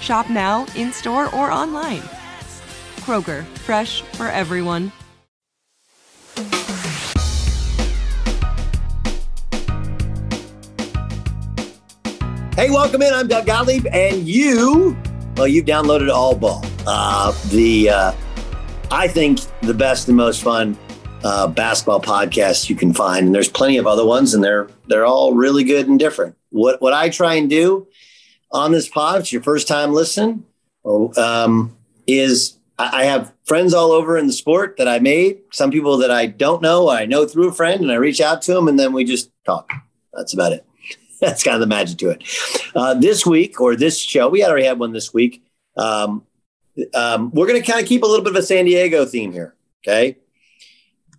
Shop now, in store, or online. Kroger, fresh for everyone. Hey, welcome in. I'm Doug Gottlieb, and you, well, you've downloaded All Ball, uh, the uh, I think the best and most fun uh, basketball podcast you can find. And there's plenty of other ones, and they're they're all really good and different. What what I try and do on this pod, it's your first time listening, um, is I have friends all over in the sport that I made. Some people that I don't know, I know through a friend, and I reach out to them, and then we just talk. That's about it. That's kind of the magic to it. Uh, this week or this show, we already had one this week. Um, um, we're going to kind of keep a little bit of a San Diego theme here. Okay.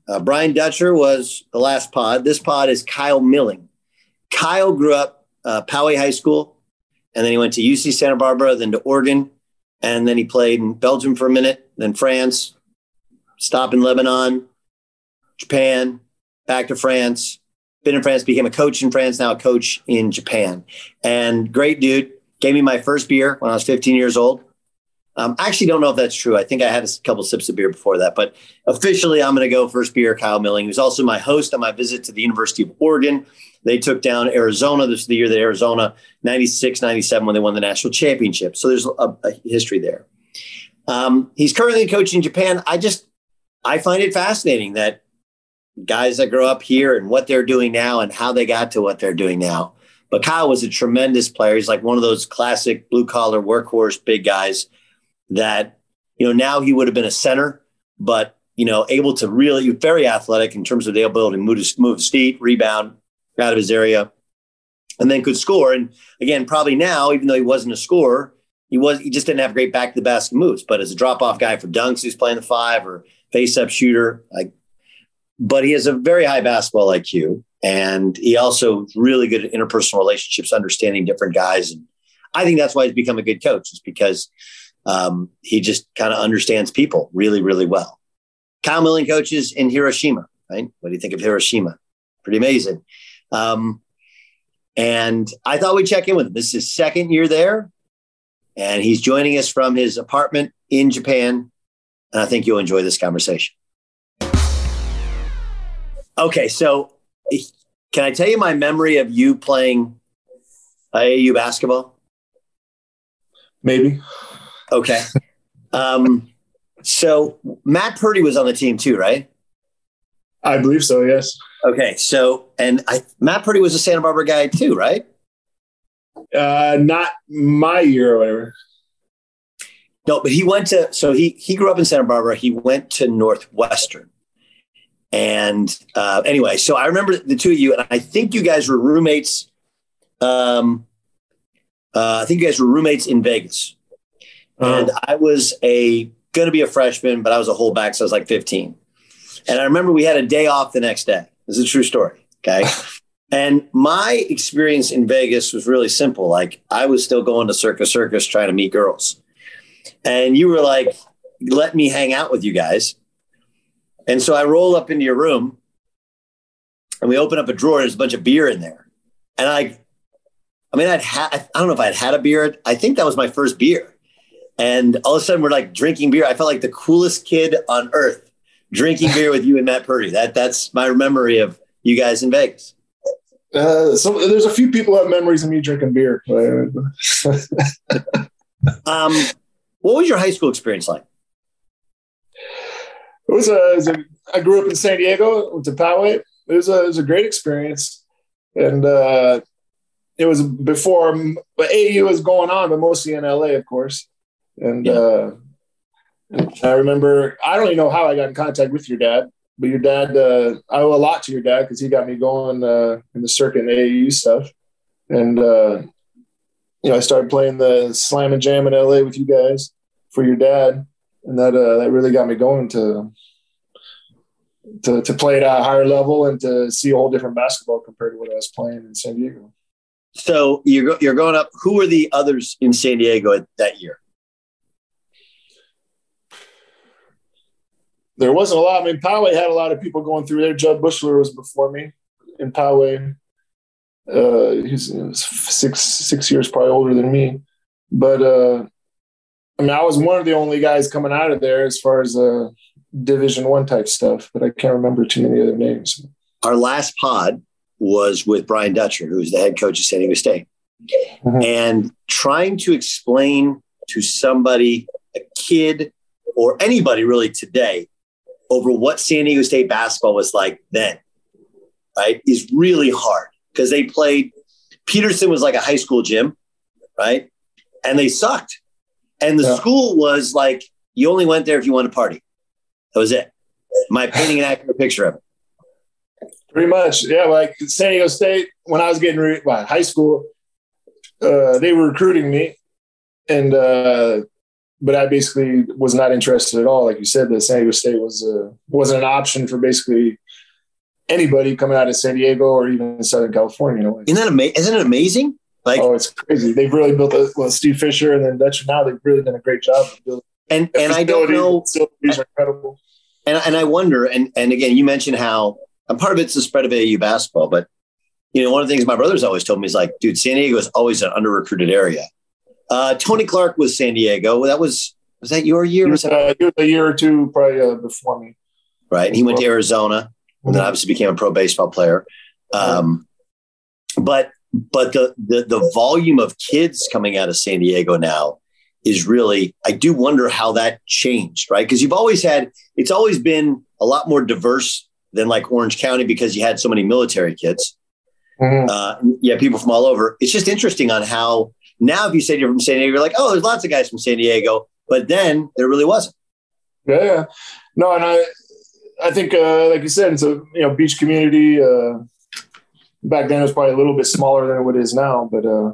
Uh, Brian Dutcher was the last pod. This pod is Kyle Milling. Kyle grew up uh, Poway High School, and then he went to UC Santa Barbara, then to Oregon, and then he played in Belgium for a minute, then France, stop in Lebanon, Japan, back to France, been in France, became a coach in France, now a coach in Japan. And great dude. Gave me my first beer when I was 15 years old. Um, I actually don't know if that's true. I think I had a couple of sips of beer before that, but officially, I'm going to go first beer. Kyle Milling, who's also my host on my visit to the University of Oregon. They took down Arizona. This is the year that Arizona, 96, 97, when they won the national championship. So there's a, a history there. Um, he's currently coaching Japan. I just, I find it fascinating that guys that grow up here and what they're doing now and how they got to what they're doing now. But Kyle was a tremendous player. He's like one of those classic blue collar workhorse big guys that, you know, now he would have been a center, but, you know, able to really, very athletic in terms of the ability to move, move his feet, rebound out of his area, and then could score. And again, probably now, even though he wasn't a scorer, he was he just didn't have great back to the basket moves. But as a drop off guy for dunks, he's playing the five or face up shooter, like but he has a very high basketball IQ. And he also really good at interpersonal relationships, understanding different guys. And I think that's why he's become a good coach, is because um, he just kind of understands people really, really well. Kyle Milling coaches in Hiroshima, right? What do you think of Hiroshima? Pretty amazing. Um, and I thought we'd check in with him. This is his second year there, and he's joining us from his apartment in Japan. And I think you'll enjoy this conversation. Okay, so can I tell you my memory of you playing AAU basketball? Maybe. Okay. um, so Matt Purdy was on the team too, right? I believe so. Yes. Okay. So, and I, Matt Purdy was a Santa Barbara guy too, right? Uh, not my year or whatever. No, but he went to. So he he grew up in Santa Barbara. He went to Northwestern. And uh, anyway, so I remember the two of you, and I think you guys were roommates. Um, Uh, I think you guys were roommates in Vegas, and I was a going to be a freshman, but I was a holdback, so I was like 15. And I remember we had a day off the next day. This is a true story. Okay. and my experience in Vegas was really simple. Like I was still going to Circus Circus trying to meet girls. And you were like, let me hang out with you guys. And so I roll up into your room and we open up a drawer and there's a bunch of beer in there. And I, I mean, I'd had, I don't know if I'd had a beer. I think that was my first beer. And all of a sudden we're like drinking beer. I felt like the coolest kid on earth drinking beer with you and Matt Purdy. That that's my memory of you guys in Vegas. Uh, so there's a few people have memories of me drinking beer. um, what was your high school experience like? It was, a, it was a I grew up in San Diego, went to Poway. It was a, it was a great experience. And uh, it was before but AU was going on, but mostly in LA, of course. And, yeah. uh, and I remember, I don't even know how I got in contact with your dad, but your dad, uh, I owe a lot to your dad because he got me going uh, in the circuit and AAU stuff. And, uh, you know, I started playing the slam and jam in LA with you guys for your dad. And that, uh, that really got me going to, to, to play at a higher level and to see a whole different basketball compared to what I was playing in San Diego. So you're, you're going up. Who were the others in San Diego that year? There wasn't a lot. I mean, Poway had a lot of people going through there. Jud Buechler was before me in Poway. Uh, he's six six years probably older than me, but uh, I mean, I was one of the only guys coming out of there as far as uh, Division One type stuff. But I can't remember too many other names. Our last pod was with Brian Dutcher, who's the head coach of San Diego State, mm-hmm. and trying to explain to somebody, a kid, or anybody really today, over what San Diego State basketball was like then, right, is really hard because they played. Peterson was like a high school gym, right? And they sucked. And the yeah. school was like, you only went there if you wanted to party. That was it. Am I painting an accurate picture of it? Pretty much. Yeah. Like San Diego State, when I was getting re- well, high school, uh, they were recruiting me. And uh, but I basically was not interested at all. Like you said, the San Diego State was uh, wasn't an option for basically anybody coming out of San Diego or even Southern California. You know? Isn't that amazing? Isn't it amazing? Like, oh, it's crazy. They've really built a well, Steve Fisher and then Dutch. Now they've really done a great job. And and I don't know. Facilities are incredible. And and I wonder. And and again, you mentioned how and part of it's the spread of AAU basketball, but you know, one of the things my brother's always told me is like, dude, San Diego is always an under recruited area. Uh, Tony Clark was San Diego. That was was that your year? Was uh, a year or two probably uh, before me. Right, and he went to Arizona, and then obviously became a pro baseball player. Um, but but the, the the volume of kids coming out of San Diego now is really I do wonder how that changed, right? Because you've always had it's always been a lot more diverse than like Orange County because you had so many military kids. Mm-hmm. Uh, yeah, people from all over. It's just interesting on how now, if you say you're from San Diego, you're like, oh, there's lots of guys from San Diego, but then there really wasn't. Yeah, no, and I, I think, uh, like you said, it's a you know beach community. Uh, back then, it was probably a little bit smaller than what it is now, but uh,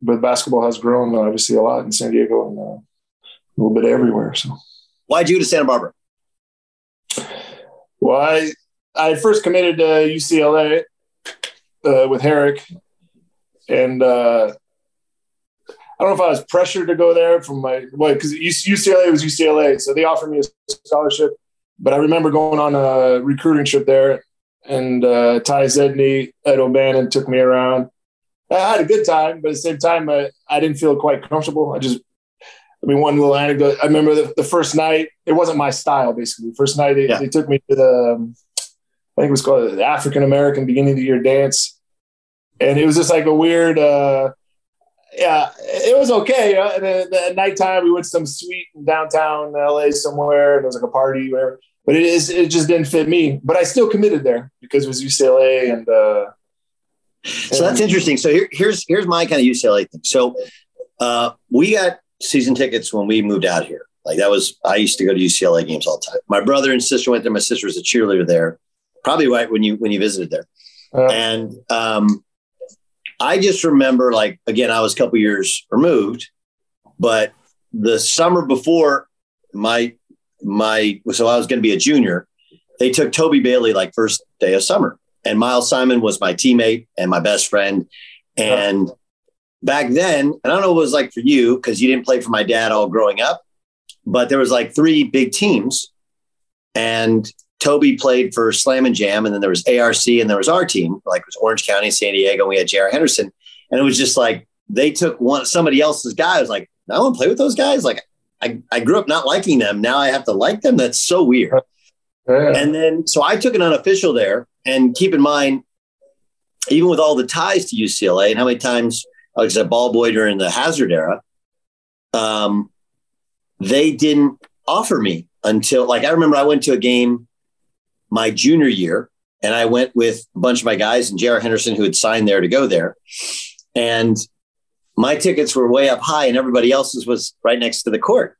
but basketball has grown obviously a lot in San Diego and uh, a little bit everywhere. So, why'd you to Santa Barbara? Well, I I first committed to UCLA uh, with Harrick, and uh, I don't know if I was pressured to go there from my well because UCLA was UCLA, so they offered me a scholarship. But I remember going on a recruiting trip there, and uh, Tyus Edney, Ed O'Bannon took me around. I had a good time, but at the same time, I, I didn't feel quite comfortable. I just, I mean, one little anecdote. I remember the, the first night. It wasn't my style, basically. The first night they, yeah. they took me to the, um, I think it was called the African American beginning of the year dance, and it was just like a weird. Uh, yeah, it was okay. Uh, the, the nighttime, we went to some suite in downtown LA somewhere, and it was like a party, whatever. But it is, it just didn't fit me. But I still committed there because it was UCLA, and uh, so that's interesting. So here, here's here's my kind of UCLA thing. So uh, we got season tickets when we moved out here. Like that was I used to go to UCLA games all the time. My brother and sister went there. My sister was a cheerleader there, probably right when you when you visited there. And um, I just remember, like, again, I was a couple years removed, but the summer before my my so I was going to be a junior, they took Toby Bailey like first day of summer, and Miles Simon was my teammate and my best friend, and. Back then, and I don't know what it was like for you because you didn't play for my dad all growing up, but there was like three big teams, and Toby played for Slam and Jam, and then there was ARC, and there was our team, like it was Orange County, San Diego, and we had J.R. Henderson, and it was just like they took one somebody else's guy. I was like, I want to play with those guys. Like I, I grew up not liking them. Now I have to like them. That's so weird. Yeah. And then so I took an unofficial there. And keep in mind, even with all the ties to UCLA and how many times I was a ball boy during the Hazzard era, um, they didn't offer me until like I remember I went to a game my junior year and I went with a bunch of my guys and J.R. Henderson who had signed there to go there. And my tickets were way up high and everybody else's was right next to the court.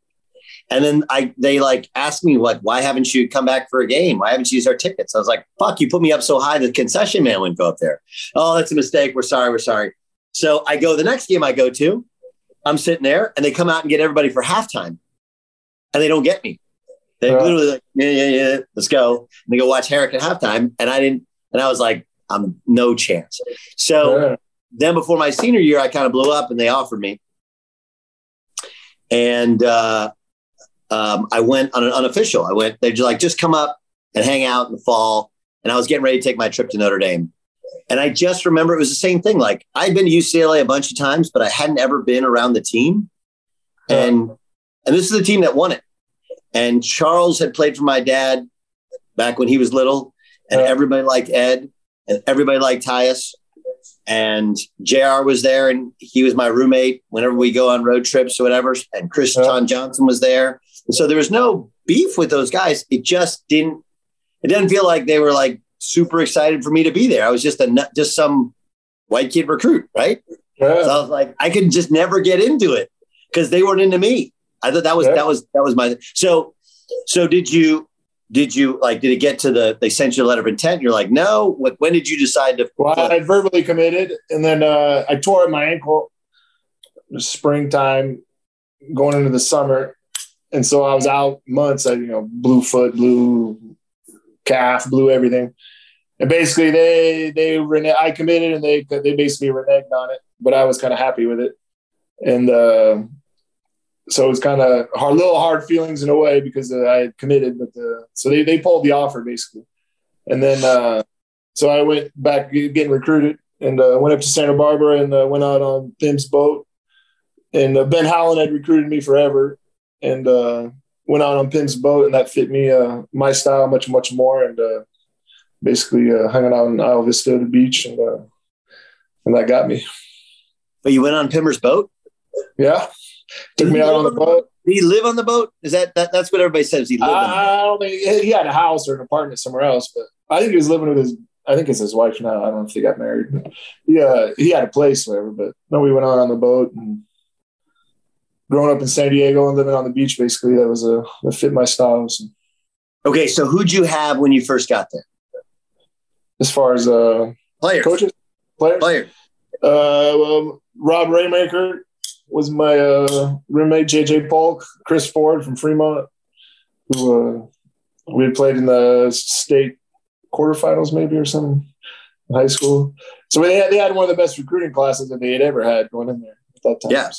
And then I they like asked me what why haven't you come back for a game? Why haven't you used our tickets? I was like, fuck, you put me up so high the concession man wouldn't go up there. Oh, that's a mistake. We're sorry, we're sorry. So I go the next game I go to, I'm sitting there and they come out and get everybody for halftime. And they don't get me. They Yeah. literally like, yeah, yeah, yeah, let's go. And they go watch Harrick at halftime. And I didn't, and I was like, I'm no chance. So then before my senior year, I kind of blew up and they offered me. And uh, um, I went on an unofficial. I went, they're just like, just come up and hang out in the fall. And I was getting ready to take my trip to Notre Dame. And I just remember it was the same thing. Like I'd been to UCLA a bunch of times, but I hadn't ever been around the team. And and this is the team that won it. And Charles had played for my dad back when he was little, and Yeah. everybody liked Ed, and everybody liked Tyus. And JR was there, and he was my roommate whenever we go on road trips or whatever. And Chris Yeah. John Johnson was there. And so there was no beef with those guys. It just didn't, it didn't feel like they were like super excited for me to be there. I was just a nut- just some white kid recruit, right? Yeah. So I was like, I could just never get into it because they weren't into me. I thought that was Yeah. that was that was my so so did you did you like did it get to the they sent you a letter of intent? You're like, no. What, when did you decide to? Well, I verbally committed, and then uh, I tore my ankle. Springtime, going into the summer, and so I was out months. I you know blue foot, blue calf, blue everything, and basically they they rene- I committed, and they they basically reneged on it, but I was kind of happy with it, and uh, so it was kind of hard, little hard feelings in a way because I had committed, but uh, so they they pulled the offer basically, and then. Uh, so I went back getting recruited and uh, went up to Santa Barbara and uh, went out on Pimm's boat. And uh, Ben Howland had recruited me forever and uh, went out on Pimm's boat, and that fit me, uh, my style, much, much more. And uh, basically uh, hanging out in Isla Vista, the beach, and uh, and that got me. But you went on Pimmer's boat. Yeah, took me out on the boat. Did he live on the boat? Is that, that that's what everybody says? He lived on the boat. I don't think he had a house or an apartment somewhere else, but I think he was living with his. I think it's his wife now. I don't know if they got married, but yeah, he had a place, whatever. But no, we went out on the boat and growing up in San Diego and living on the beach, basically, that was a that fit my styles. Okay, so who'd you have when you first got there? As far as uh, Players. coaches, players, Players. uh, um, Rob Raymaker was my uh, roommate. JJ Polk, Chris Ford from Fremont, who uh, we had played in the state quarterfinals, maybe or something, in high school. So they had, they had one of the best recruiting classes that they had ever had going in there at that time. Yeah.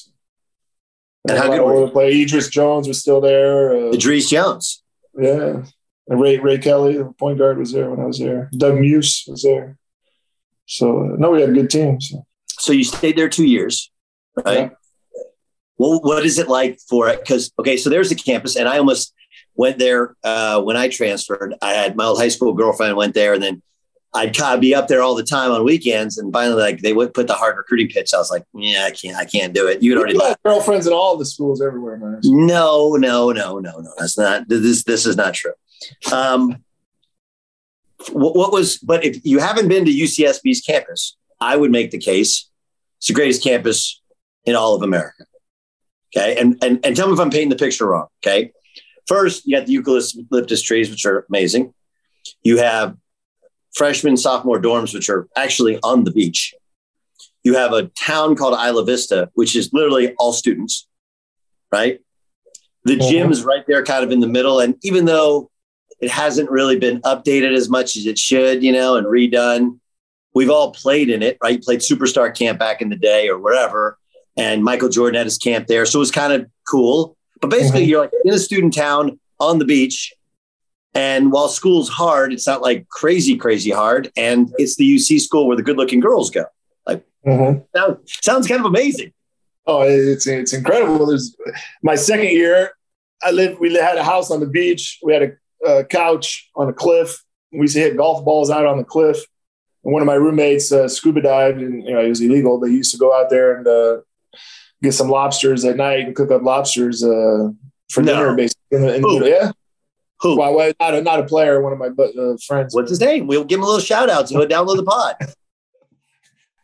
And how good were play. Idris Jones was still there. Uh, Idris Jones. yeah. And Ray Ray Kelly, the point guard, was there when I was there. Doug Muse was there. So uh, no, we had a good team. So. So you stayed there two years, right? Yeah. Well, what is it like for it? Because okay, so there's the campus, and I almost went there uh, when I transferred. I had my old high school girlfriend went there, and then I'd kind of be up there all the time on weekends. And finally, like they would put the hard recruiting pitch. I was like, yeah, I can't, I can't do it. You'd already We left. had girlfriends in all the schools everywhere, man. No, no, no, no, no. That's not this. This is not true. Um, what, what was? But if you haven't been to UCSB's campus, I would make the case it's the greatest campus in all of America. Okay, and and and tell me if I'm painting the picture wrong. Okay, first you got the eucalyptus trees, which are amazing. You have freshman, sophomore dorms, which are actually on the beach. you have a town called Isla Vista, which is literally all students, right? The Mhm. gym is right there, kind of in the middle. And even though it hasn't really been updated as much as it should, you know, and redone, we've all played in it, right? You played Superstar Camp back in the day or wherever. And Michael Jordan had his camp there. So it was kind of cool. But basically, Mhm. you're like in a student town on the beach. And while school's hard, it's not like crazy, crazy hard. And it's the UC school where the good looking girls go. Mhm. Sounds, sounds kind of amazing. Oh, it's it's incredible. There's my second year. I lived. We had a house on the beach. We had a, a couch on a cliff. We used to hit golf balls out on the cliff. And one of my roommates uh, scuba dived, and you know it was illegal, but he used to go out there and uh, get some lobsters at night and cook up lobsters uh, for No. dinner, basically. In the- in the- yeah. Who? Not a, not a player. One of my uh, friends. What's his name? We'll give him a little shout out so he'll download the pod.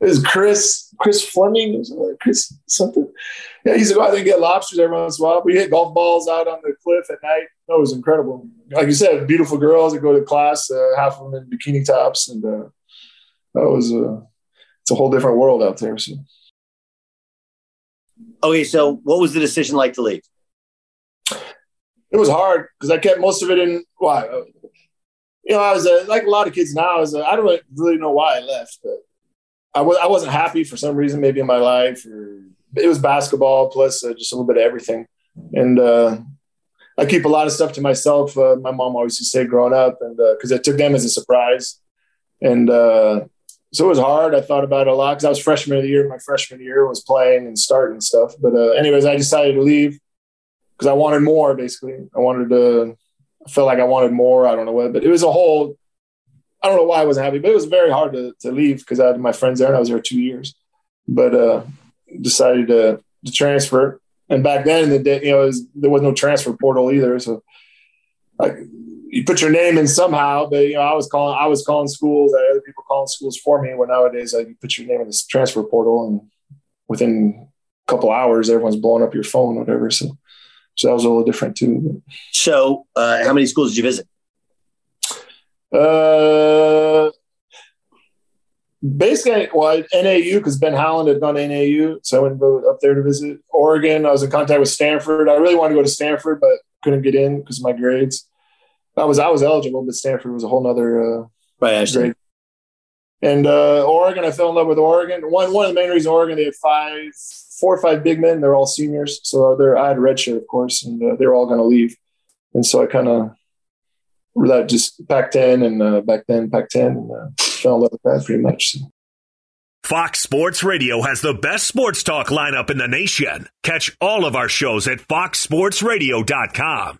It was Chris Chris Fleming, Chris something. Yeah, he used to go out there and get lobsters every once in a while. We hit golf balls out on the cliff at night. That was incredible. Like you said, beautiful girls that go to class, uh, half of them in bikini tops, and uh, that was uh, it's a whole different world out there. So Okay, so what was the decision like to leave? it was hard because I kept most of it in. Why? uh, You know, I was uh, like a lot of kids now. I was uh, I don't really- know why I left, but I was I wasn't happy for some reason, maybe in my life, or it was basketball plus uh, just a little bit of everything. And uh, I keep a lot of stuff to myself. Uh, my mom always used to say growing up, and because I took them as a surprise, and uh, so it was hard. I thought about it a lot because I was freshman of the year. My freshman year was playing and starting stuff. But uh, anyways, I decided to leave because I wanted more. Basically, I wanted to. I felt like I wanted more. I don't know what, but it was a whole. I don't know why I wasn't happy, but it was very hard to, to leave because I had my friends there and I was there two years. But uh, decided to, to transfer. And back then, the day, you know, was, there was no transfer portal either. So, like, you put your name in somehow. But you know, I was calling, I was calling schools. Other people calling schools for me. Where nowadays, like, you put your name in this transfer portal, and within a couple hours, everyone's blowing up your phone, or whatever. So, so that was a little different too. So, uh, how many schools did you visit? Uh, basically, well, NAU because Ben Howland had gone to NAU, so I went up there to visit Oregon. I was in contact with Stanford. I really wanted to go to Stanford, but couldn't get in because of my grades. I was I was eligible, but Stanford was a whole nother uh, Right, Ashley. grade. And uh, Oregon, I fell in love with Oregon. One one of the main reasons Oregon they had five, four or five big men. They're all seniors, so they're I had a red shirt, of course, and uh, they were all going to leave, and so I kind of that just Pac-10 and uh, back then Pac-10 and uh, fell in love with that pretty much. So. Fox Sports Radio has the best sports talk lineup in the nation. Catch all of our shows at foxsportsradio.com.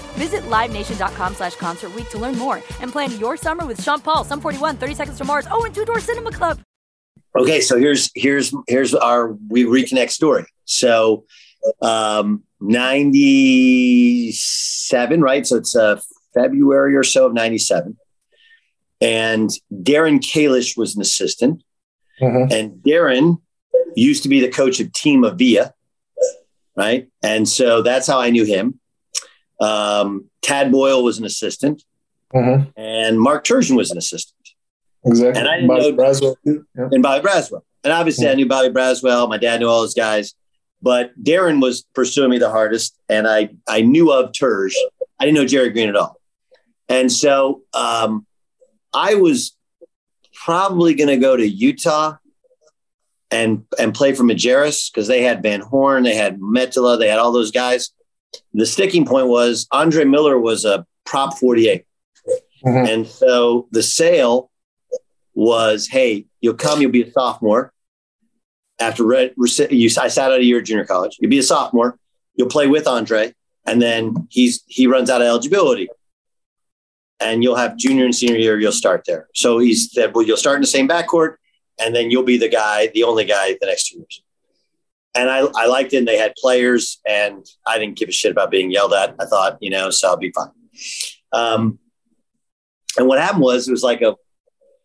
Visit LiveNation.com slash Concert to learn more and plan your summer with Sean Paul, Sum 41, 30 Seconds to Mars, oh, and Two Door Cinema Club. Okay, so here's here's here's our we reconnect story. So um 97, right? So it's uh February or so of 97. And Darren Kalish was an assistant. Mm-hmm. And Darren used to be the coach of Team Avia, right? And so that's how I knew him. Um, Tad Boyle was an assistant, Mm-hmm. and Mark Turgeon was an assistant, Exactly. And I didn't Bobby know- Braswell. Yeah. and Bobby Braswell. And obviously, I knew Bobby Braswell. My dad knew all those guys, but Darren was pursuing me the hardest, and I I knew of Turge. I didn't know Jerry Green at all, and so um, I was probably going to go to Utah and and play for Majerus because they had Van Horn, they had Mottola, they had all those guys. The sticking point was Andre Miller was a prop 48. Mhm. And so the sale was, hey, you'll come, you'll be a sophomore. After red, you, I sat out a year at junior college. You'll be a sophomore. You'll play with Andre, and then he's he runs out of eligibility, and you'll have junior and senior year. You'll start there. So he said, well, you'll start in the same backcourt, and then you'll be the guy, the only guy, the next two years. And I, I liked it. And they had players, and I didn't give a shit about being yelled at. I thought, you know, so I'll be fine. Um, and what happened was it was like a,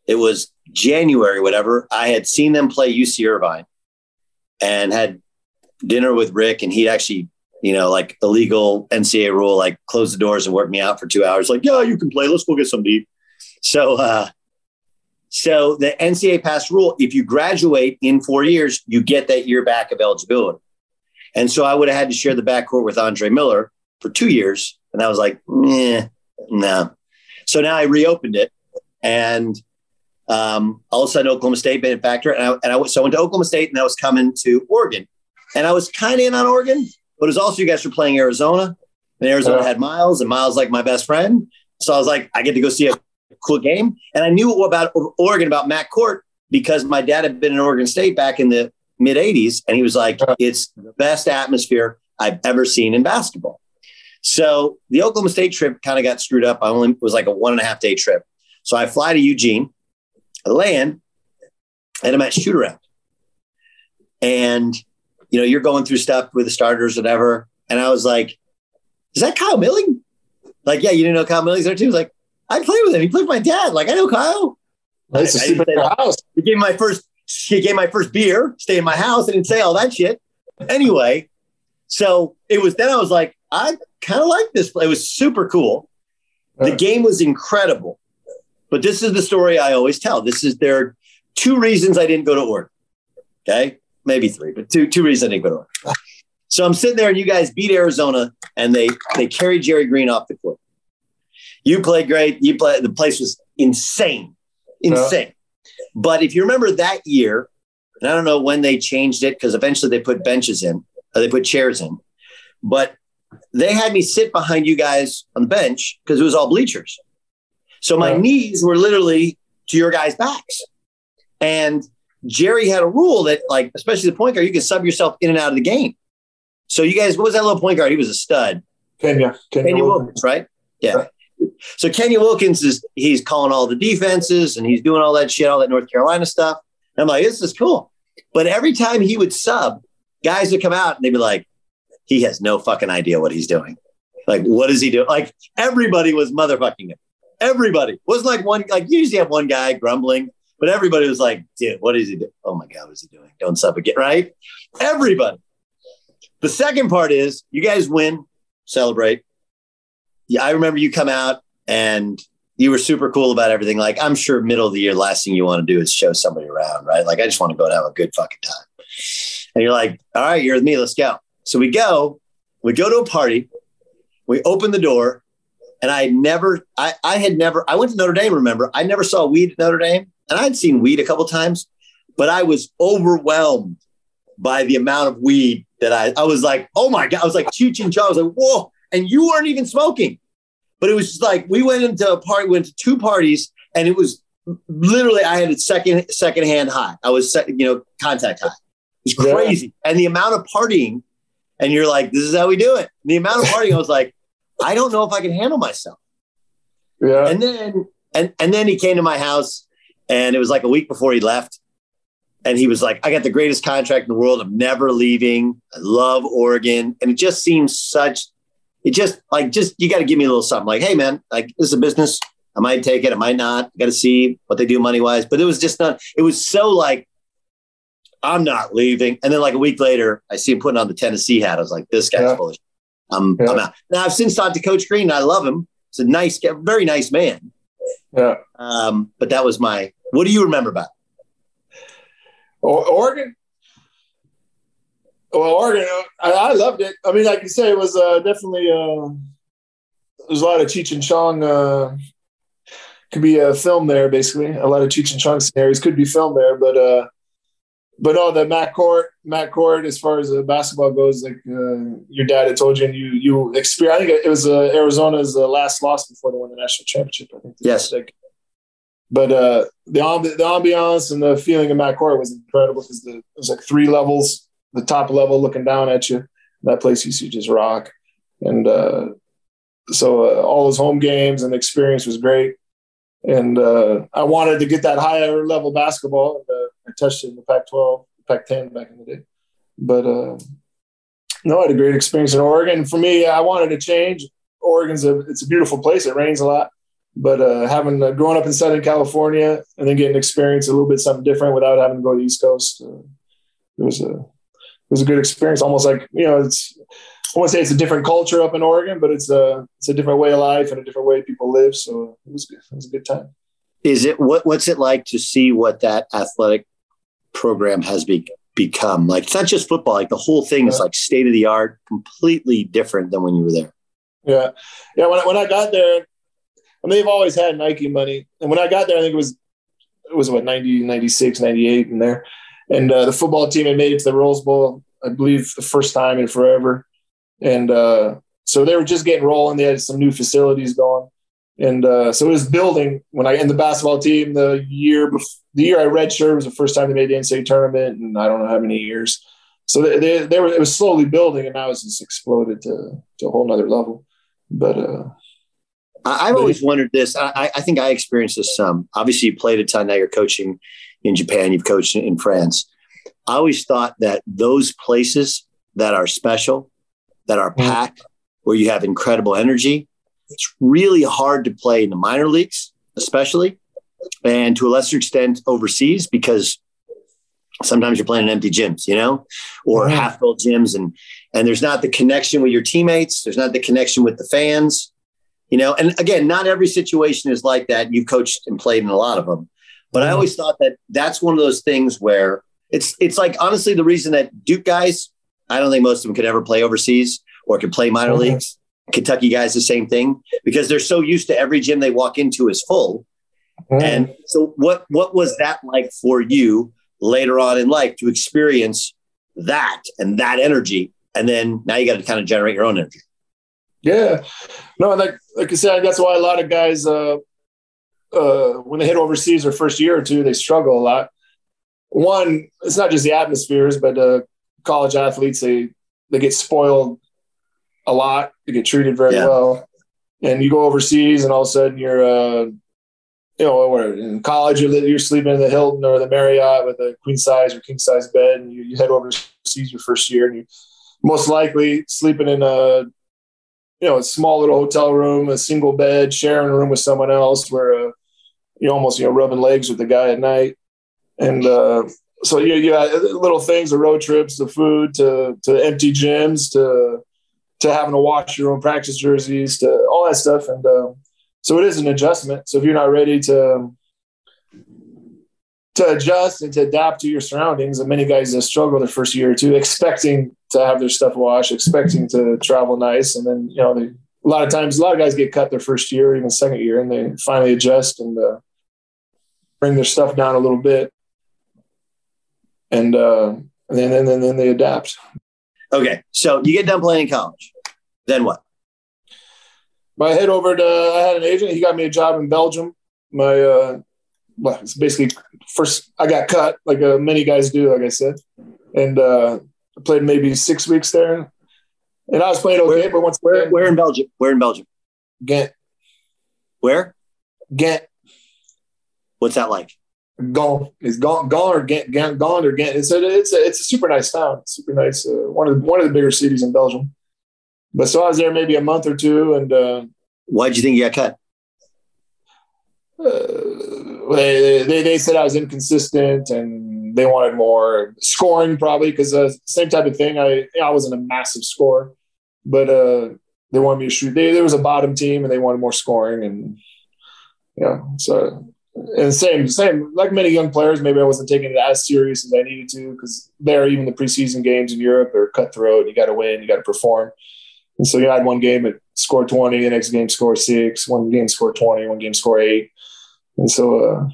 it was January, whatever. I had seen them play UC Irvine, and had dinner with Rick, and he actually, you know, like illegal NCAA rule, like close the doors and work me out for two hours. Like, yeah, you can play. Let's go get some eat. So, uh, so the NCAA passed rule: if you graduate in four years, you get that year back of eligibility. And so I would have had to share the backcourt with Andre Miller for two years, and I was like, eh, no. So now I reopened it, and um, all of a sudden Oklahoma State made a factor, and I, and I so I went to Oklahoma State, and I was coming to Oregon, and I was kind of in on Oregon, but it was also you guys were playing Arizona, and Arizona Yeah. had Miles, and Miles like my best friend, so I was like, I get to go see a cool game, and I knew about Oregon about Mac Court because my dad had been in Oregon State back in the mid '80s, and he was like, it's the best atmosphere I've ever seen in basketball. So the Oklahoma State trip kind of got screwed up. I only it was like a one and a half day trip. So I fly to Eugene, I land, and I'm at shoot around. And you know, you're going through stuff with the starters, whatever. And I was like, is that Kyle Milling? Like, yeah, you didn't know Kyle Milling's there too. He was like, I played with him. He played with my dad. Like, I know Kyle. Used to sleep at your house. He gave me my first. He gave my first beer. Stay in my house. I didn't say all that shit. Anyway, so it was. Then I was like, I kind of like this. It was super cool. The game was incredible. But this is the story I always tell. This is there are two reasons I didn't go to Oregon. Okay, maybe three, but two two reasons I didn't go to Oregon. So I'm sitting there, and you guys beat Arizona, and they they carry Jerry Green off the court. You played great. You played. The place was insane, insane. But if you remember that year, and I don't know when they changed it because eventually they put benches in, or they put chairs in, but they had me sit behind you guys on the bench because it was all bleachers. So my Yeah. knees were literally to your guys' backs. And Jerry had a rule that, like, especially the point guard, you can sub yourself in and out of the game. So you guys, what was that little point guard? He was a stud. Kenya. Kenya. Kenya Wilkins. Wilkins, right? Yeah. So Kenya Wilkins is he's calling all the defenses and he's doing all that shit, all that North Carolina stuff. And I'm like, this is cool. But every time he would sub, guys would come out and they'd be like, he has no fucking idea what he's doing. Like, what is he doing? Like everybody was motherfucking him. Everybody It wasn't like one like you usually have one guy grumbling, but everybody was like, dude, what is he doing? Oh my God, what is he doing? Don't sub again, right? Everybody. The second part is you guys win, celebrate. Yeah, I remember you come out and you were super cool about everything. Like, I'm sure middle of the year, last thing you want to do is show somebody around, right? Like, I just want to go and have a good fucking time. And you're like, all right, you're with me, let's go. So we go, we go to a party, we open the door, and I never, I, I had never, I went to Notre Dame, remember? I never saw weed at Notre Dame, and I'd seen weed a couple times, but I was overwhelmed by the amount of weed that I, I was like, oh my God, I was like, Cheech and Chong. I was like, whoa. And you weren't even smoking. But it was just like, we went into a party, went to two parties, and it was literally, I had a second, second hand high. I was, you know, contact high. was crazy. Yeah. And the amount of partying, and you're like, this is how we do it. And the amount of partying, I was like, I don't know if I can handle myself. Yeah. And then and and then he came to my house and it was like a week before he left. And he was like, I got the greatest contract in the world. I'm never leaving. I love Oregon. And it just seems such, it just like, just, you got to give me a little something like, hey, man, like, this is a business. I might take it. I might not. I got to see what they do money wise. But it was just not, it was so like, I'm not leaving. And then like a week later, I see him putting on the Tennessee hat. I was like, this guy's yeah. bullish. I'm, yeah. I'm out. Now I've since talked to Coach Green. I love him. He's a nice, very nice man. Yeah. Um, but that was my. What do you remember about? Oregon. Well, Oregon, I, I, loved it. I mean, like you say, it was uh, definitely uh, there's a lot of Cheech and Chong. Uh, could be a film there, basically. A lot of Cheech and Chong scenarios could be filmed there, but uh, but no, the Mac Court, Mac Court, as far as the basketball goes, like uh, your dad had told you, and you you experience. I think it was uh, Arizona's uh, last loss before they won the national championship. I think. Yes. But uh, the the ambiance and the feeling of Mac Court was incredible because it was like three levels. The top level looking down at you. That place used to just rock, and uh, so uh, all those home games and experience was great. And uh, I wanted to get that higher level basketball. Uh, I touched it in the Pac-12, Pac-10 back in the day. But uh, no, I had a great experience in Oregon. For me, I wanted to change. Oregon's a it's a beautiful place. It rains a lot, but uh, having growing up in Southern California and then getting experience a little bit something different without having to go to the East Coast, it was a was a good experience. Almost like you know, it's I want to say it's a different culture up in Oregon, but it's a it's a different way of life and a different way people live. So it was good. It was a good time. Is it what what's it like to see what that athletic program has be, become. Like it's not just football; like the whole thing yeah. is like state of the art, completely different than when you were there. Yeah, yeah. When I, when I got there, I mean, they've always had Nike money, and when I got there, I think it was it was what 90, 96, 98 in there, and uh, the football team had made it to the Rose Bowl, I believe, the first time in forever, and uh, so they were just getting rolling. They had some new facilities going. And uh, so it was building when I in the basketball team the year before, the year I redshirt was the first time they made the NCAA tournament, and I don't know how many years. So they, they, they were it was slowly building, and now it's just exploded to, to a whole nother level. But uh, I've always wondered this. I, I think I experienced this some. Obviously, you played a ton. Now you're coaching in Japan. You've coached in France. I always thought that those places that are special, that are mm-hmm. packed, where you have incredible energy, it's really hard to play in the minor leagues, especially, and to a lesser extent overseas because sometimes you're playing in empty gyms, you know, or mm-hmm. half full gyms, and and there's not the connection with your teammates. There's not the connection with the fans, you know. And again, not every situation is like that. You've coached and played in a lot of them, but mm-hmm. I always thought that that's one of those things where it's it's like honestly the reason that Duke guys, I don't think most of them could ever play overseas or could play minor mm-hmm. leagues Kentucky guys the same thing because they're so used to every gym they walk into is full. Mm. And so what what was that like for you later on in life to experience that and that energy and then now you got to kind of generate your own energy. Yeah. No, like like I said that's why a lot of guys uh uh when they hit overseas their first year or two they struggle a lot. One, it's not just the atmospheres but uh college athletes they they get spoiled a lot. They get treated very yeah. well, and you go overseas, and all of a sudden you're, uh, you know, in college you're, you're sleeping in the Hilton or the Marriott with a queen size or king size bed, and you, you head overseas your first year, and you most likely sleeping in a you know a small little hotel room, a single bed, sharing a room with someone else, where uh, you almost you know rubbing legs with the guy at night, and uh, so you, you little things, the road trips, the food, to to empty gyms, to to having to wash your own practice jerseys to all that stuff. And um, so it is an adjustment. So if you're not ready to to adjust and to adapt to your surroundings, and many guys that struggle their first year or two, expecting to have their stuff washed, expecting to travel nice, and then you know they, a lot of times a lot of guys get cut their first year, or even second year, and they finally adjust and uh, bring their stuff down a little bit, and uh, and then and then, then they adapt. Okay, so you get done playing in college. Then what? I head over to. I had an agent. He got me a job in Belgium. My, uh, well, it's basically first. I got cut like uh, many guys do. Like I said, and uh, played maybe six weeks there. And I was playing okay, where, but once where, where in Belgium? Where in Belgium? Ghent. Where? Ghent. What's that like? Gone. It's gone. Gone or Ghent. Ghent gone or Ghent. It's a it's a it's a super nice town. super nice. Uh, one of the one of the bigger cities in Belgium. But so I was there maybe a month or two, and uh, why did you think you got cut? Uh, they, they they said I was inconsistent and they wanted more scoring probably because uh, same type of thing. I I wasn't a massive scorer, but uh, they wanted me to shoot. They, there was a bottom team and they wanted more scoring and yeah. So and same same like many young players, maybe I wasn't taking it as serious as I needed to because there even the preseason games in Europe are cutthroat. You got to win, you got to perform. And so you had one game at score 20, the next game score six, one game score 20, one game score eight. And so, uh,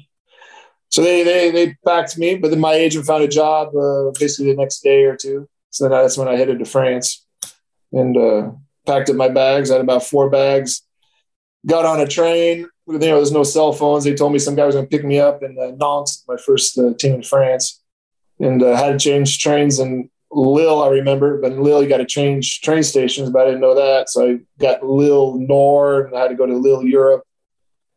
so they, they, they backed me, but then my agent found a job uh, basically the next day or two. So then that's when I headed to France and uh, packed up my bags. I had about four bags, got on a train. You know, there's no cell phones. They told me some guy was going to pick me up in uh, Nantes, my first uh, team in France, and uh, had to change trains in Lille, I remember. But in Lille, you got to change train stations, but I didn't know that. So I got Lille Nord, and I had to go to Lille Europe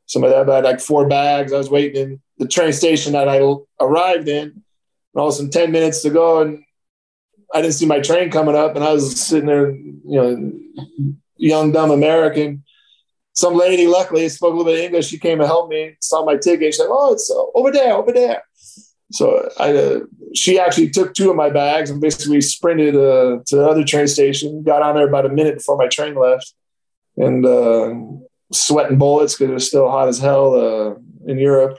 some of that. But I had like four bags. I was waiting in the train station that I arrived in. And all of a sudden, 10 minutes to go. And I didn't see my train coming up. And I was sitting there, you know, young, dumb American. Some lady, luckily, spoke a little bit of English. She came to help me, saw my ticket. She said, Oh, it's uh, over there, over there. So I, uh, she actually took two of my bags and basically sprinted uh, to the other train station, got on there about a minute before my train left. And, uh, sweating bullets because it was still hot as hell uh, in Europe.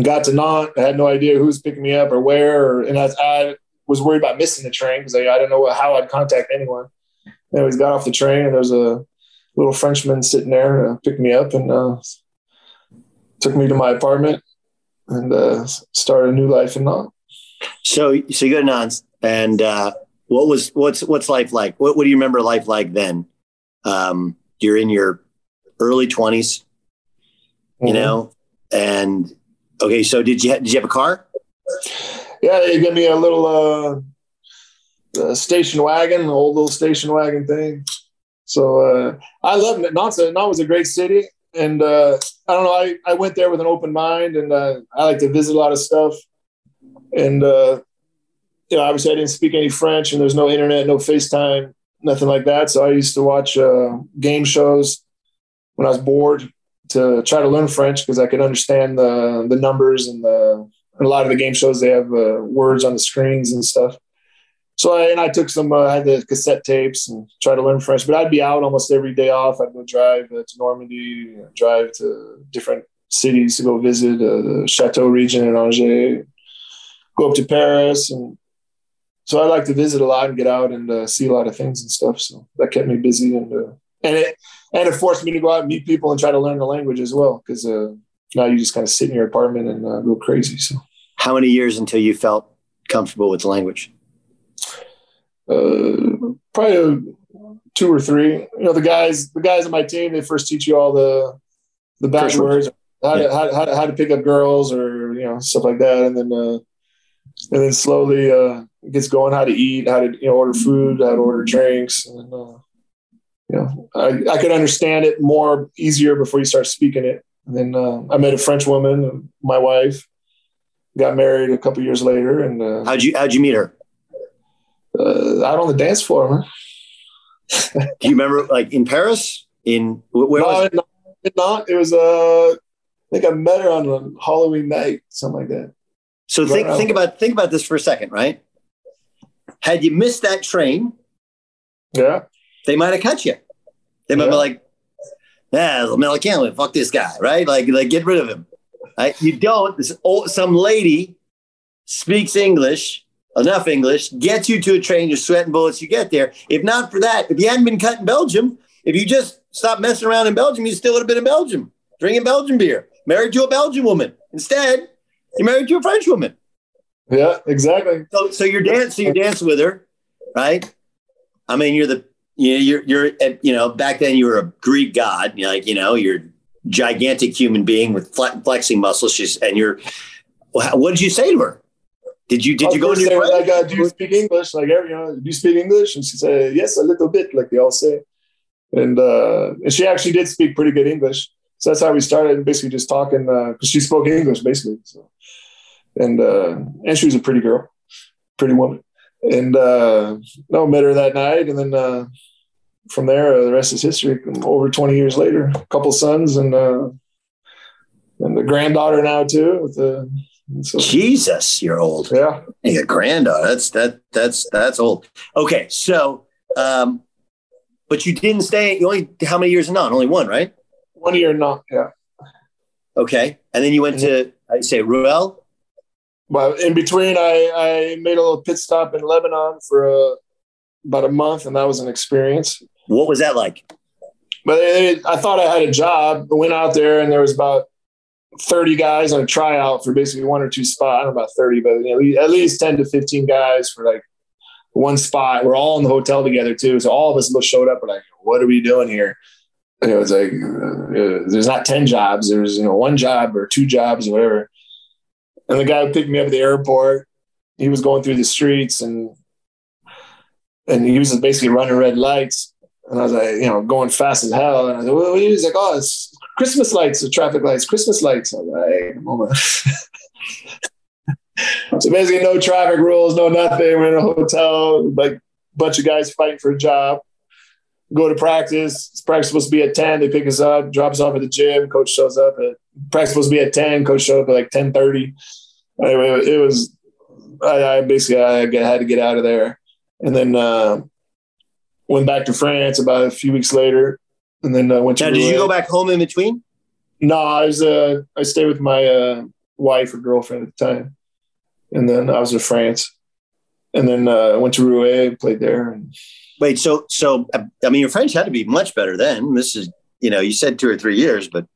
Got to Nantes, I had no idea who was picking me up or where, or, and I, I, was worried about missing the train because I, I didn't know how I'd contact anyone. Anyways, got off the train and there was a little Frenchman sitting there to pick me up and uh, took me to my apartment and uh, started a new life in Nantes. So, so you go to Nantes, and uh, what was what's what's life like? What, what do you remember life like then? Um, you're in your early 20s, you mm-hmm. know, and okay. So did you, ha- did you have a car? Yeah. They gave me a little, uh, station wagon, old little station wagon thing. So, uh, I love Nantes was a great city. And, uh, I don't know. I, I went there with an open mind and, uh, I like to visit a lot of stuff and, uh, you know, obviously I didn't speak any French and there's no internet, no FaceTime, nothing like that. So I used to watch uh, game shows when I was bored to try to learn French because I could understand the the numbers and the and a lot of the game shows they have uh, words on the screens and stuff. So I, and I took some uh, I had the cassette tapes and try to learn French. But I'd be out almost every day off. I'd go drive uh, to Normandy, drive to different cities to go visit uh, the Chateau region in Angers, go up to Paris, and so I like to visit a lot and get out and uh, see a lot of things and stuff. So that kept me busy and uh, and it and it forced me to go out and meet people and try to learn the language as well because uh, now you just kind of sit in your apartment and uh, go crazy. So, how many years until you felt comfortable with the language? Uh, probably two or three. You know, the guys, the guys on my team, they first teach you all the the bad words, how, yeah. to, how, how, to, how to pick up girls or you know stuff like that, and then uh, and then slowly uh, it gets going. How to eat, how to you know order food, how to order drinks, and uh, you know, I, I could understand it more easier before you start speaking it. And then uh, I met a French woman, my wife, got married a couple years later. And uh, how'd you how'd you meet her? Uh, out on the dance floor, man. Do you remember, like in Paris? In where no, was it? Not, not. It was. Uh, I think I met her on a Halloween night, something like that. So right think think about think about this for a second, right? Had you missed that train? Yeah they might have cut you. They might yeah. be like, yeah, I can't fuck this guy, right? Like, like get rid of him. Right? You don't. This old, some lady speaks English, enough English, gets you to a train, you're sweating bullets, you get there. If not for that, if you hadn't been cut in Belgium, if you just stopped messing around in Belgium, you still would have been in Belgium, drinking Belgian beer, married to a Belgian woman. Instead, you're married to a French woman. Yeah, exactly. So, so you're dancing, you're dancing with her, right? I mean, you're the you know, you're you're you know back then you were a Greek god, you're like you know you're gigantic human being with flexing muscles. She's and you're what did you say to her? Did you did you go to your like, uh, do you speak English? Like, you know, do you speak English? And she said, yes, a little bit, like they all say. And uh, and she actually did speak pretty good English. So that's how we started, basically just talking because uh, she spoke English basically. So, and uh, and she was a pretty girl, pretty woman. And uh, no, met her that night, and then uh, from there, uh, the rest is history. Over 20 years later, a couple sons and uh, and the granddaughter now too. With the so, Jesus, you're old. Yeah, you granddaughter. That's that that's that's old. Okay, so um, but you didn't stay. You only how many years in Nantes? Only one, right? One year not. Yeah. Okay, and then you went to I say Rueil. Well, in between, I I made a little pit stop in Lebanon for a, uh, about a month, and that was an experience. What was that like? But it, I thought I had a job. I went out there, and there was about 30 guys on a tryout for basically one or two spots. I don't know about 30, but at least 10 to 15 guys for like one spot. We're all in the hotel together too. So all of us showed up. We're like, what are we doing here? And it was like, uh, there's not 10 jobs. There's, you know, one job or two jobs or whatever. And the guy picked me up at the airport, he was going through the streets and, and he was basically running red lights. And I was like, you know, going fast as hell. And I was like, well, he was like, oh, it's Christmas lights, the traffic lights, Christmas lights. I was like, moment. so basically, no traffic rules, no nothing. We're in a hotel, like bunch of guys fighting for a job. Go to practice. Practice supposed to be at 10. They pick us up, drop us off at the gym. Coach shows up at practice supposed to be at 10. Coach showed up at like 10 30. Anyway, it was I, I basically I had to get out of there. And then uh, went back to France about a few weeks later, and then uh, went to. Now, did you go back home in between? No, I was. Uh, I stayed with my uh, wife or girlfriend at the time, and then I was in France, and then uh, went to Rueil, played there. And... Wait, so so I mean, your French had to be much better then. This is, you know, you said two or three years, but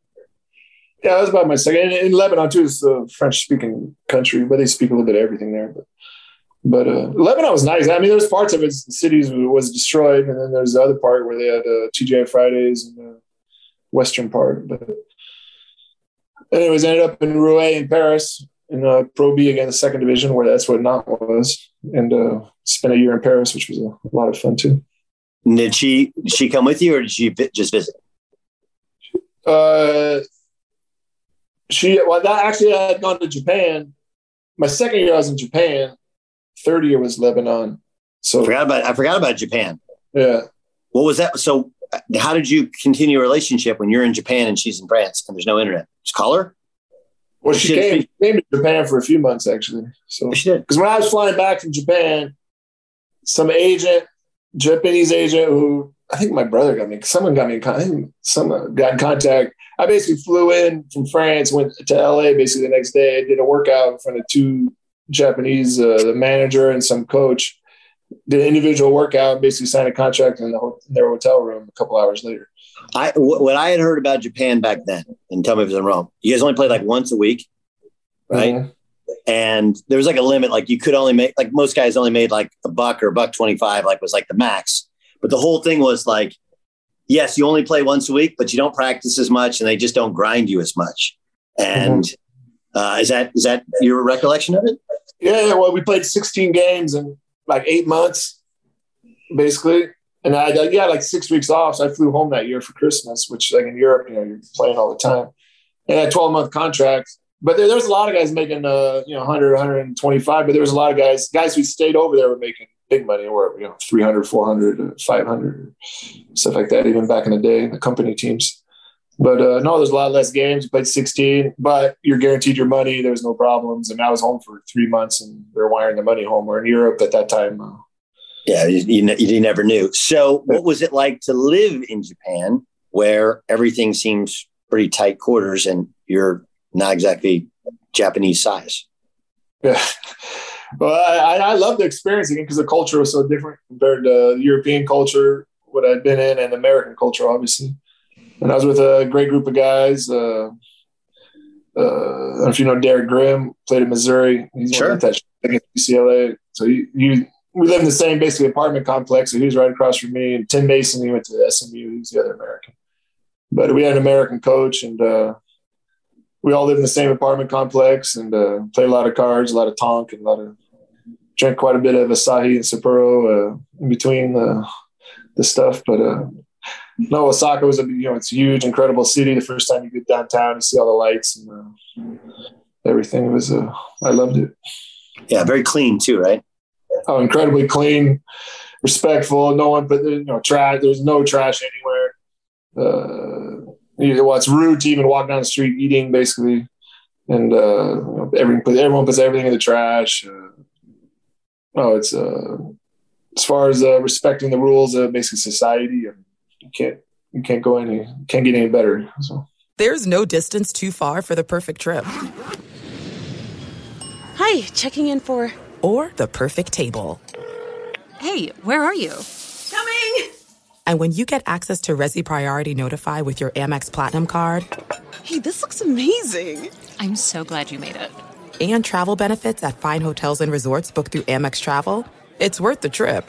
yeah, that was about my second. In Lebanon too, is a French-speaking country, but they speak a little bit of everything there. But but uh, Lebanon was nice. I mean, there's parts of its cities was destroyed, and then there's the other part where they had uh, TGI Fridays and the western part. But anyways, ended up in Rueil in Paris in uh, Pro B again, the second division, where that's what Nantes was, and uh, spent a year in Paris, which was a, lot of fun too. Did she did she come with you, or did she just visit? Uh, she well, that actually I had gone to Japan. My second year I was in Japan, third year was Lebanon. So I forgot about I forgot about Japan. Yeah. What was that? So uh, how did you continue a relationship when you're in Japan and she's in France and there's no internet? Just call her. Well, she, she came, came to Japan for a few months actually. So she did because when I was flying back from Japan, some agent, Japanese agent who I think my brother got me. Someone got me. I think someone got in contact. I basically flew in from France, went to LA basically the next day, did a workout in front of two Japanese, uh, the manager and some coach did an individual workout, basically signed a contract in, the, in their hotel room a couple hours later. I what I had heard about Japan back then, and tell me if I'm wrong. You guys only played like once a week, right? Mm-hmm. And there was like a limit, like you could only make like most guys only made like a buck or a buck twenty five, like was like the max. But the whole thing was like, yes, you only play once a week, but you don't practice as much, and they just don't grind you as much. And mm-hmm. Uh, is that is that your recollection of it? Yeah, well, we played 16 games in like eight months, basically. And I yeah, like six weeks off. So I flew home that year for Christmas, which like in Europe, you know, you're playing all the time. And a 12 month contract. But there, there was a lot of guys making uh, you know, 100, 125, but there was a lot of guys, guys who stayed over there were making big money or you know, 300, 400, 500, stuff like that, even back in the day, the company teams. But uh, no, there's a lot less games. You played 16, but you're guaranteed your money. There was no problems. And I was home for three months and they're wiring the money home. We're in Europe at that time. Uh, yeah, you, you, you never knew. So, what was it like to live in Japan where everything seems pretty tight quarters and you're not exactly Japanese size? Yeah. Well, I, I love the experience again because the culture was so different compared to European culture, what I'd been in, and American culture, obviously and I was with a great group of guys. Uh, uh, I don't know if you know Derek Grimm, played in Missouri. He's sure. that against UCLA. So you, you, we live in the same basically apartment complex. So he was right across from me. And Tim Mason, he went to SMU. He's the other American. But we had an American coach, and uh, we all lived in the same apartment complex and uh, played a lot of cards, a lot of tonk, and a lot of drank quite a bit of Asahi and Sapporo uh, in between the the stuff. But uh, no, Osaka was a you know it's a huge, incredible city. The first time you get downtown, you see all the lights and uh, everything. It was uh, I loved it. Yeah, very clean too, right? Oh, incredibly clean, respectful. No one, but you know, trash. There's no trash anywhere. Uh, well, it's rude to even walk down the street eating, basically, and uh, you know, everyone, everyone puts everything in the trash. Uh, oh, it's uh, as far as uh, respecting the rules of basic society, and you can't you can't go any can't get any better. So there's no distance too far for the perfect trip. Hi, checking in for or the perfect table. Hey, where are you? Coming. And when you get access to Resy Priority Notify with your Amex Platinum card. Hey, this looks amazing. I'm so glad you made it. And travel benefits at fine hotels and resorts booked through Amex Travel. It's worth the trip.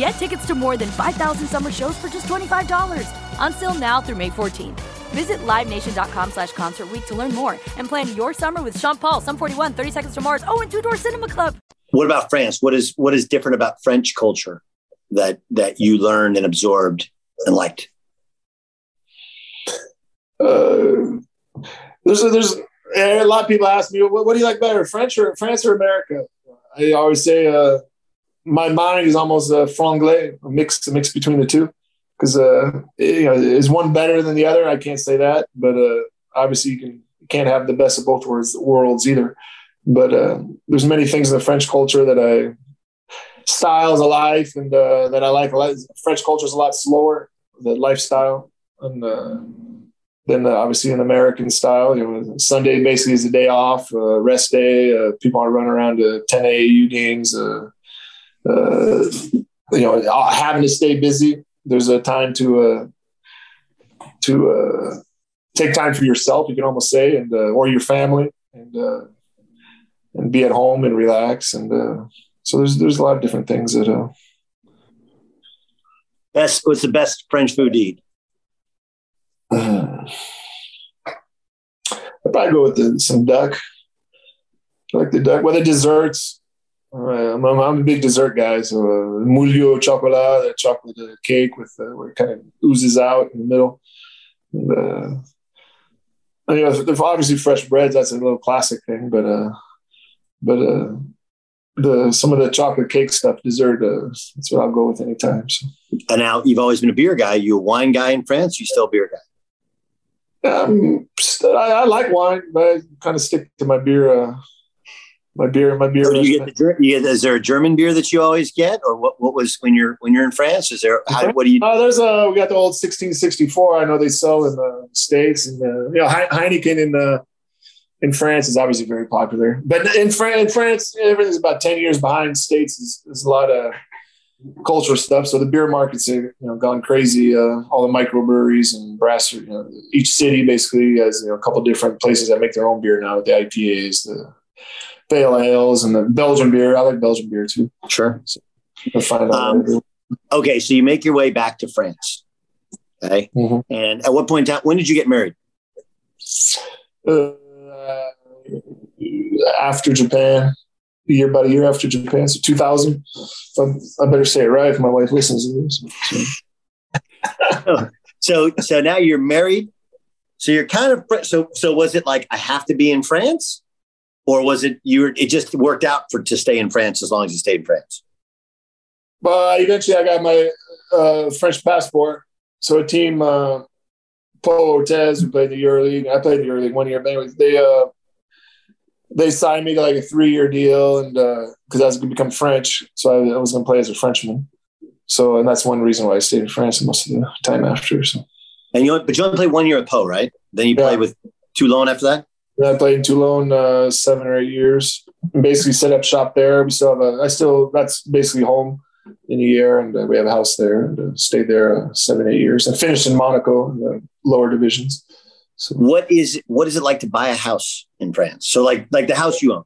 Get tickets to more than 5,000 summer shows for just $25. On sale now through May 14th. Visit LiveNation.com slash Concert Week to learn more and plan your summer with Sean Paul, Sum 41, 30 Seconds to Mars, oh, and Two Door Cinema Club. What about France? What is what is different about French culture that that you learned and absorbed and liked? Uh, there's a, there's a lot of people ask me, what, what, do you like better, French or France or America? I always say uh, my mind is almost a franglais, a mix, a mix between the two. Because uh, you know, is one better than the other? I can't say that, but uh, obviously you can can't have the best of both worlds, either. But uh, there's many things in the French culture that I styles of life and uh, that I like. French culture is a lot slower, the lifestyle, and uh, than uh, obviously an American style. You know, Sunday basically is a day off, uh, rest day. Uh, people aren't running around to 10 AAU games. Uh, uh, you know, having to stay busy. There's a time to uh, to uh, take time for yourself. You can almost say, and uh, or your family, and uh, and be at home and relax. And uh, so there's there's a lot of different things that. Uh, best. What's the best French food to eat? I'd probably go with the, some duck. I like the duck. The desserts. Uh, I'm, I'm, a big dessert guy. So uh, moelleux chocolat, the chocolate uh, cake with uh, where it kind of oozes out in the middle. And, uh, and, you know, obviously fresh breads. That's a little classic thing, but uh, but uh, the some of the chocolate cake stuff, dessert, uh, that's what I'll go with anytime. So. And now you've always been a beer guy. You a wine guy in France? You still a beer guy? Um, I, I like wine, but I kind of stick to my beer. Uh, my beer, my beer. So you get the, you get, is there a German beer that you always get, or what? What was when you're when you're in France? Is there? How, what do you? Uh, there's a we got the old 1664. I know they sell in the states, and uh, you know Heineken in the in France is obviously very popular. But in, Fran- in France, everything's about 10 years behind states. There's, there's a lot of cultural stuff. So the beer markets have you know, gone crazy. Uh, all the microbreweries and brass, you know, each city basically has you know, a couple different places that make their own beer now with the IPAs, the pale ales, and the Belgian beer. I like Belgian beer too. Sure. So you can find um, Okay, so you make your way back to France. Okay, Mm-hmm. and at what point in time? When did you get married? Uh, after Japan, a year about a year after Japan, so 2000. Um, I better say it right if my wife listens to this. So, So, so now you're married. So you're kind of so. So was it like I have to be in France, or was it you? were It just worked out for to stay in France as long as you stayed in France. but eventually, I got my uh, French passport. So a team, uh, Pau-Orthez, who played the EuroLeague. I played the EuroLeague one year, but anyways, they uh, they signed me to like a three year deal, and because I was going to become French, so I, I was going to play as a Frenchman. So, and that's one reason why I stayed in France most of the time after. So, And you, but you only played one year at Pau, right? Then you played with Toulon after that. I played in Toulon uh, seven or eight years. And basically, set up shop there. We still have a. I still that's basically home in a year, and uh, we have a house there, and uh, stayed there uh, seven eight years, and finished in Monaco in the lower divisions. So, What is what is it like to buy a house in France? So like like the house you own.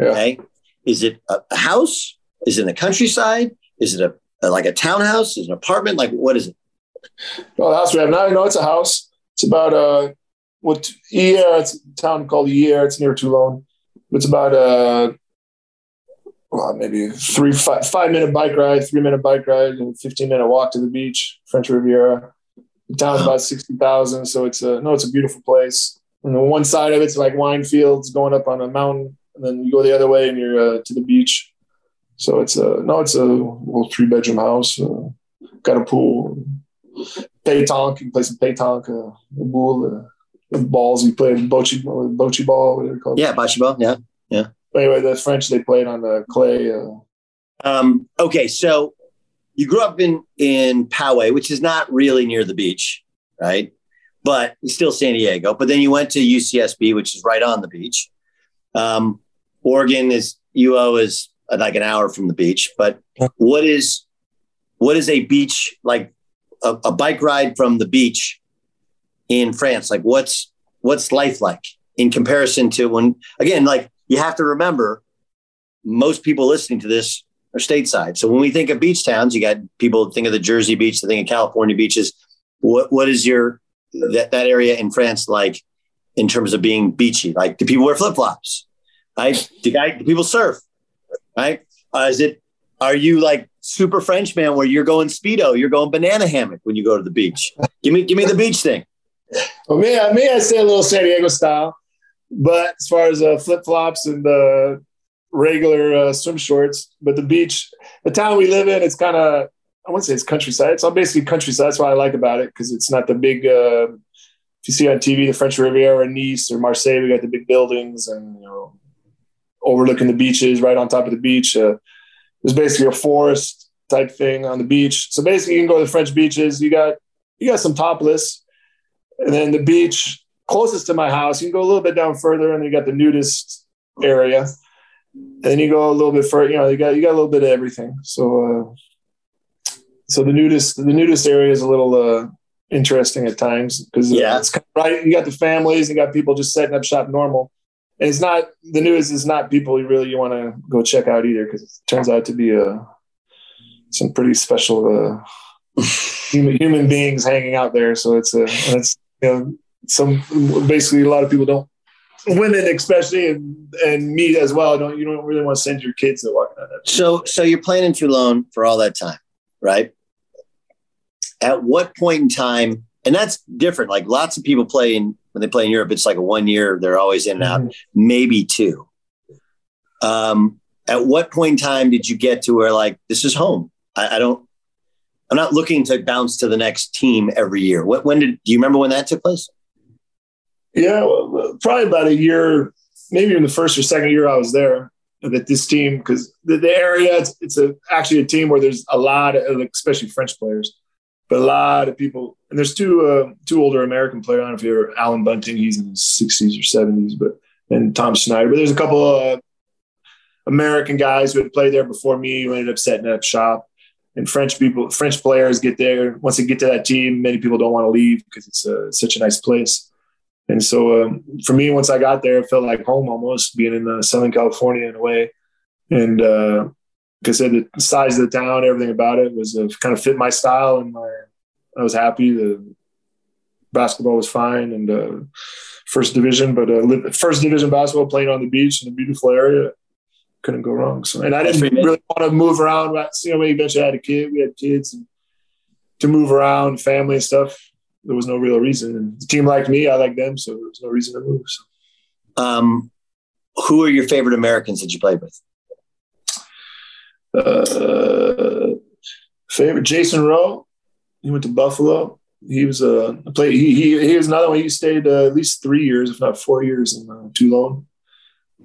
Okay, is it a, a house? Is it in the countryside? Is it a, a like a townhouse? Is it an apartment? Like what is it? Well, the house we have now, you know, it's a house. It's about uh, what yeah, it's a town called Hyères. It's near Toulon. It's about a well, maybe three five, five minute bike ride, three minute bike ride, and fifteen minute walk to the beach, French Riviera. The town's about sixty thousand, so it's a no, it's a beautiful place. And on one side of it's like wine fields going up on a mountain, and then you go the other way and you're uh, to the beach. So it's a no, it's a little three bedroom house. Uh, got a pool, pétanque. You can play some pétanque, uh, a boule, uh, balls. You play bocce, bocce ball, whatever it's called. Yeah, bocce ball. Yeah, yeah. Anyway, the French they played on the clay. Uh, Um, okay, so you grew up in in Poway, which is not really near the beach, right? But it's still San Diego. But then you went to UCSB, which is right on the beach. Um, Oregon is UO is uh, like an hour from the beach. But what is what is a beach like a, a bike ride from the beach in France? Like what's what's life like in comparison to when again, like you have to remember most people listening to this are stateside. So when we think of beach towns, you got people think of the Jersey beach, they think of California beaches. What what is your that, that area in France like in terms of being beachy? Like do people wear flip flops? Right? Do, guy, do people surf? Right? Uh, is it are you like super French man where you're going speedo, you're going banana hammock when you go to the beach? Give me give me the beach thing. Well, me, I- me, I say a little San Diego style, but as far as uh, flip flops and uh, regular uh, swim shorts, but the beach, the town we live in, it's kind of I wouldn't say it's countryside. It's all basically countryside. That's what I like about it because it's not the big. Uh, if you see on TV, the French Riviera, or Nice, or Marseille, we got the big buildings and you know overlooking the beaches, right on top of the beach. Uh, there's basically a forest type thing on the beach. So basically, you can go to the French beaches. You got you got some topless, and then the beach closest to my house. You can go a little bit down further, and you got the nudist area. And then you go a little bit further. You know, you got you got a little bit of everything. So, uh, so the nudist the nudist area is a little uh, interesting at times because Yeah. it's kind of right. You got the families, you got people just setting up shop normal. And it's not the nudist is not people you really you want to go check out either because it turns out to be uh, some pretty special uh, human, human beings hanging out there. So it's a it's know some basically a lot of people don't women especially and, and me as well don't you don't really want to send your kids to walking on that. So so you're planning in Toulon for all that time, right? At what point in time, and that's different. Like lots of people play in when they play in Europe, it's like a one year, they're always in and out, maybe two. Um, at what point in time did you get to where like this is home? I, I don't I'm not looking to bounce to the next team every year. What when did do you remember when that took place? Yeah, well, probably about a year, maybe in the first or second year I was there. That this team, because the, the area, it's, it's a, actually a team where there's a lot of, especially French players, but a lot of people. And there's two uh, two older American players. I don't know if you're Alan Bunting, he's in his 60s or 70s, but and Tom Schneider. But there's a couple of American guys who had played there before me who ended up setting up shop. And French people, French players get there. Once they get to that team, many people don't want to leave because it's uh, such a nice place. And so um, for me, once I got there, it felt like home almost being in uh, Southern California in a way. And uh, like I said, the size of the town, everything about it was uh, kind of fit my style, and my I was happy. The basketball was fine, and uh, first division, but uh, first division basketball playing on the beach in a beautiful area couldn't go wrong. So, and I didn't really want to move around. You know, we eventually had a kid, we had kids, and to move around, family and stuff. There was no real reason. And the team liked me, I liked them, so there was no reason to move. So. Um, who are your favorite Americans that you played with? Uh, favorite Jason Rowe. He went to Buffalo. He was a uh, play. He he he was another one. He stayed uh, at least three years, if not four years, in uh, Toulon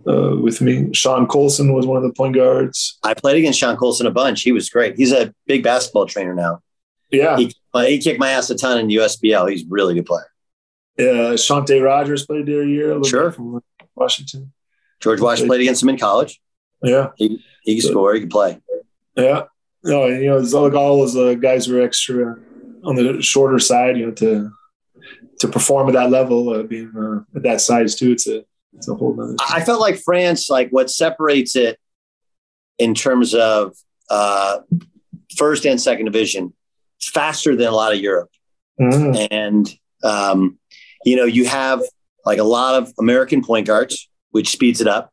uh, with me. Sean Colson was one of the point guards. I played against Sean Colson a bunch. He was great. He's a big basketball trainer now. Yeah, he, uh, he kicked my ass a ton in USBL. He's a really good player. Yeah, Shawnta Rogers played there a year. Sure, from Washington. George Washington played against him in college. Yeah, he he can score. He can play. Yeah, no, you know, all, all those uh, guys were extra on the shorter side. You know, to to perform at that level, uh, being uh, at that size too, it's a it's a whole nother. I felt like France, like what separates it in terms of uh, first and second division, it's faster than a lot of Europe, mm. and um, you know, you have like a lot of American point guards, which speeds it up.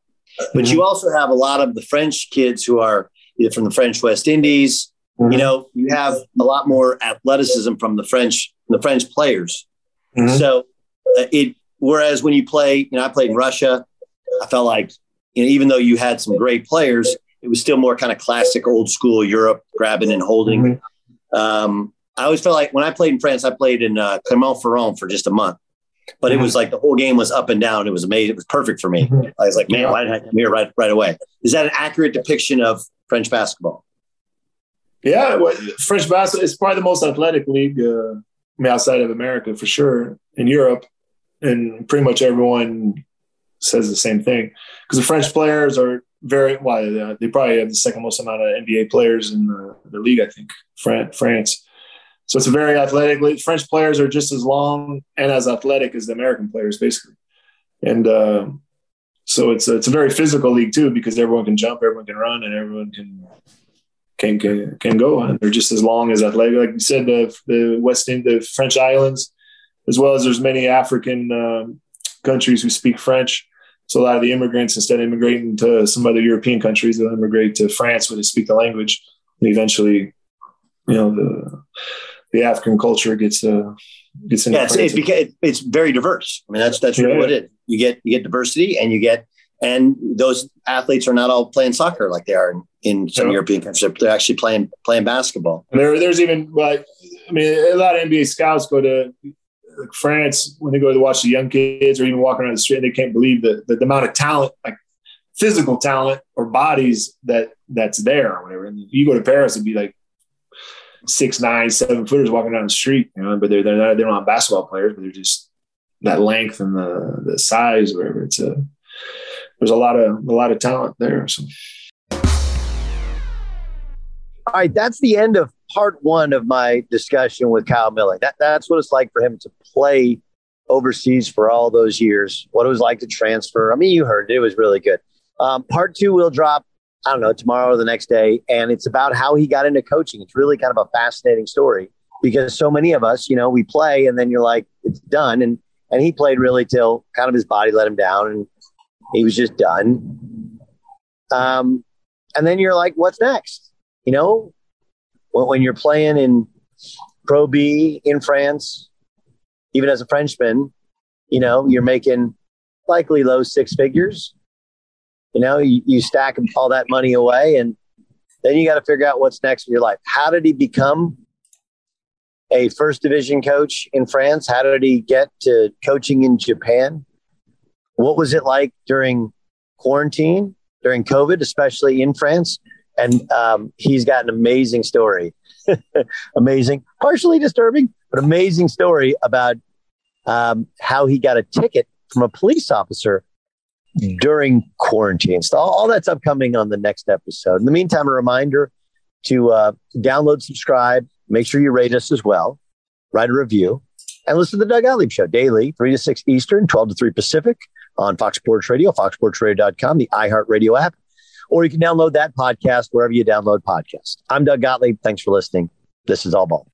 But you also have a lot of the French kids who are either from the French West Indies. Mm-hmm. You know, you have a lot more athleticism from the French, the French players. Mm-hmm. So uh, it. Whereas when you play, you know, I played in Russia. I felt like, you know, even though you had some great players, it was still more kind of classic, old school Europe, grabbing and holding. Mm-hmm. Um, I always felt like when I played in France, I played in uh, Clermont-Ferrand for just a month but it was like the whole game was up and down. It was amazing. It was perfect for me. I was like, man, why did I come here right right away? Is that an accurate depiction of French basketball? Yeah, well, French basketball is probably the most athletic league, uh, I mean, outside of America for sure. In Europe, and pretty much everyone says the same thing because the French players are very well. They probably have the second most amount of NBA players in the, the league. I think France. So it's a very athletic league. French players are just as long and as athletic as the American players, basically. And uh, so it's a, it's a very physical league too, because everyone can jump, everyone can run, and everyone can can can, can go. And they're just as long as athletic. Like you said, the the West Indies, the French islands, as well as there's many African um, countries who speak French. So a lot of the immigrants, instead of immigrating to some other European countries, they'll immigrate to France where they speak the language. And eventually, you know, the the African culture gets uh, gets yeah, it's, it's, it's very diverse. I mean, that's that's really yeah. what it is. You get you get diversity, and you get and those athletes are not all playing soccer like they are in, in some yeah. European countries. They're actually playing playing basketball. There, there's even like I mean, a lot of NBA scouts go to like France when they go to watch the young kids, or even walking around the street, and they can't believe the, the, the amount of talent, like physical talent or bodies that that's there or whatever. And you go to Paris, it'd be like six nine, seven footers walking down the street, you know, but they're they're not they're not basketball players, but they're just that length and the the size, or whatever. It's a there's a lot of a lot of talent there. So. All right, that's the end of part one of my discussion with Kyle Milling. That that's what it's like for him to play overseas for all those years. What it was like to transfer. I mean, you heard it; it was really good. Um, part two will drop I don't know, tomorrow or the next day. And it's about how he got into coaching. It's really kind of a fascinating story because so many of us, you know, we play and then you're like, it's done. And, and he played really till kind of his body let him down and he was just done. Um, and then you're like, what's next? You know, when, you're playing in Pro B in France, even as a Frenchman, you know, you're making likely low six figures you know, you, you stack all that money away and then you got to figure out what's next in your life. How did he become a first division coach in France? How did he get to coaching in Japan? What was it like during quarantine, during COVID, especially in France? And um, he's got an amazing story. amazing, partially disturbing, but amazing story about um, how he got a ticket from a police officer during quarantine. So all, all, that's upcoming on the next episode. In the meantime, a reminder to uh, download, subscribe, make sure you rate us as well, write a review, and listen to the Doug Gottlieb Show daily, 3 to 6 Eastern, 12 to 3 Pacific on Fox Sports Radio, foxsportsradio.com, the iHeartRadio app, or you can download that podcast wherever you download podcasts. I'm Doug Gottlieb. Thanks for listening. This is All Ball.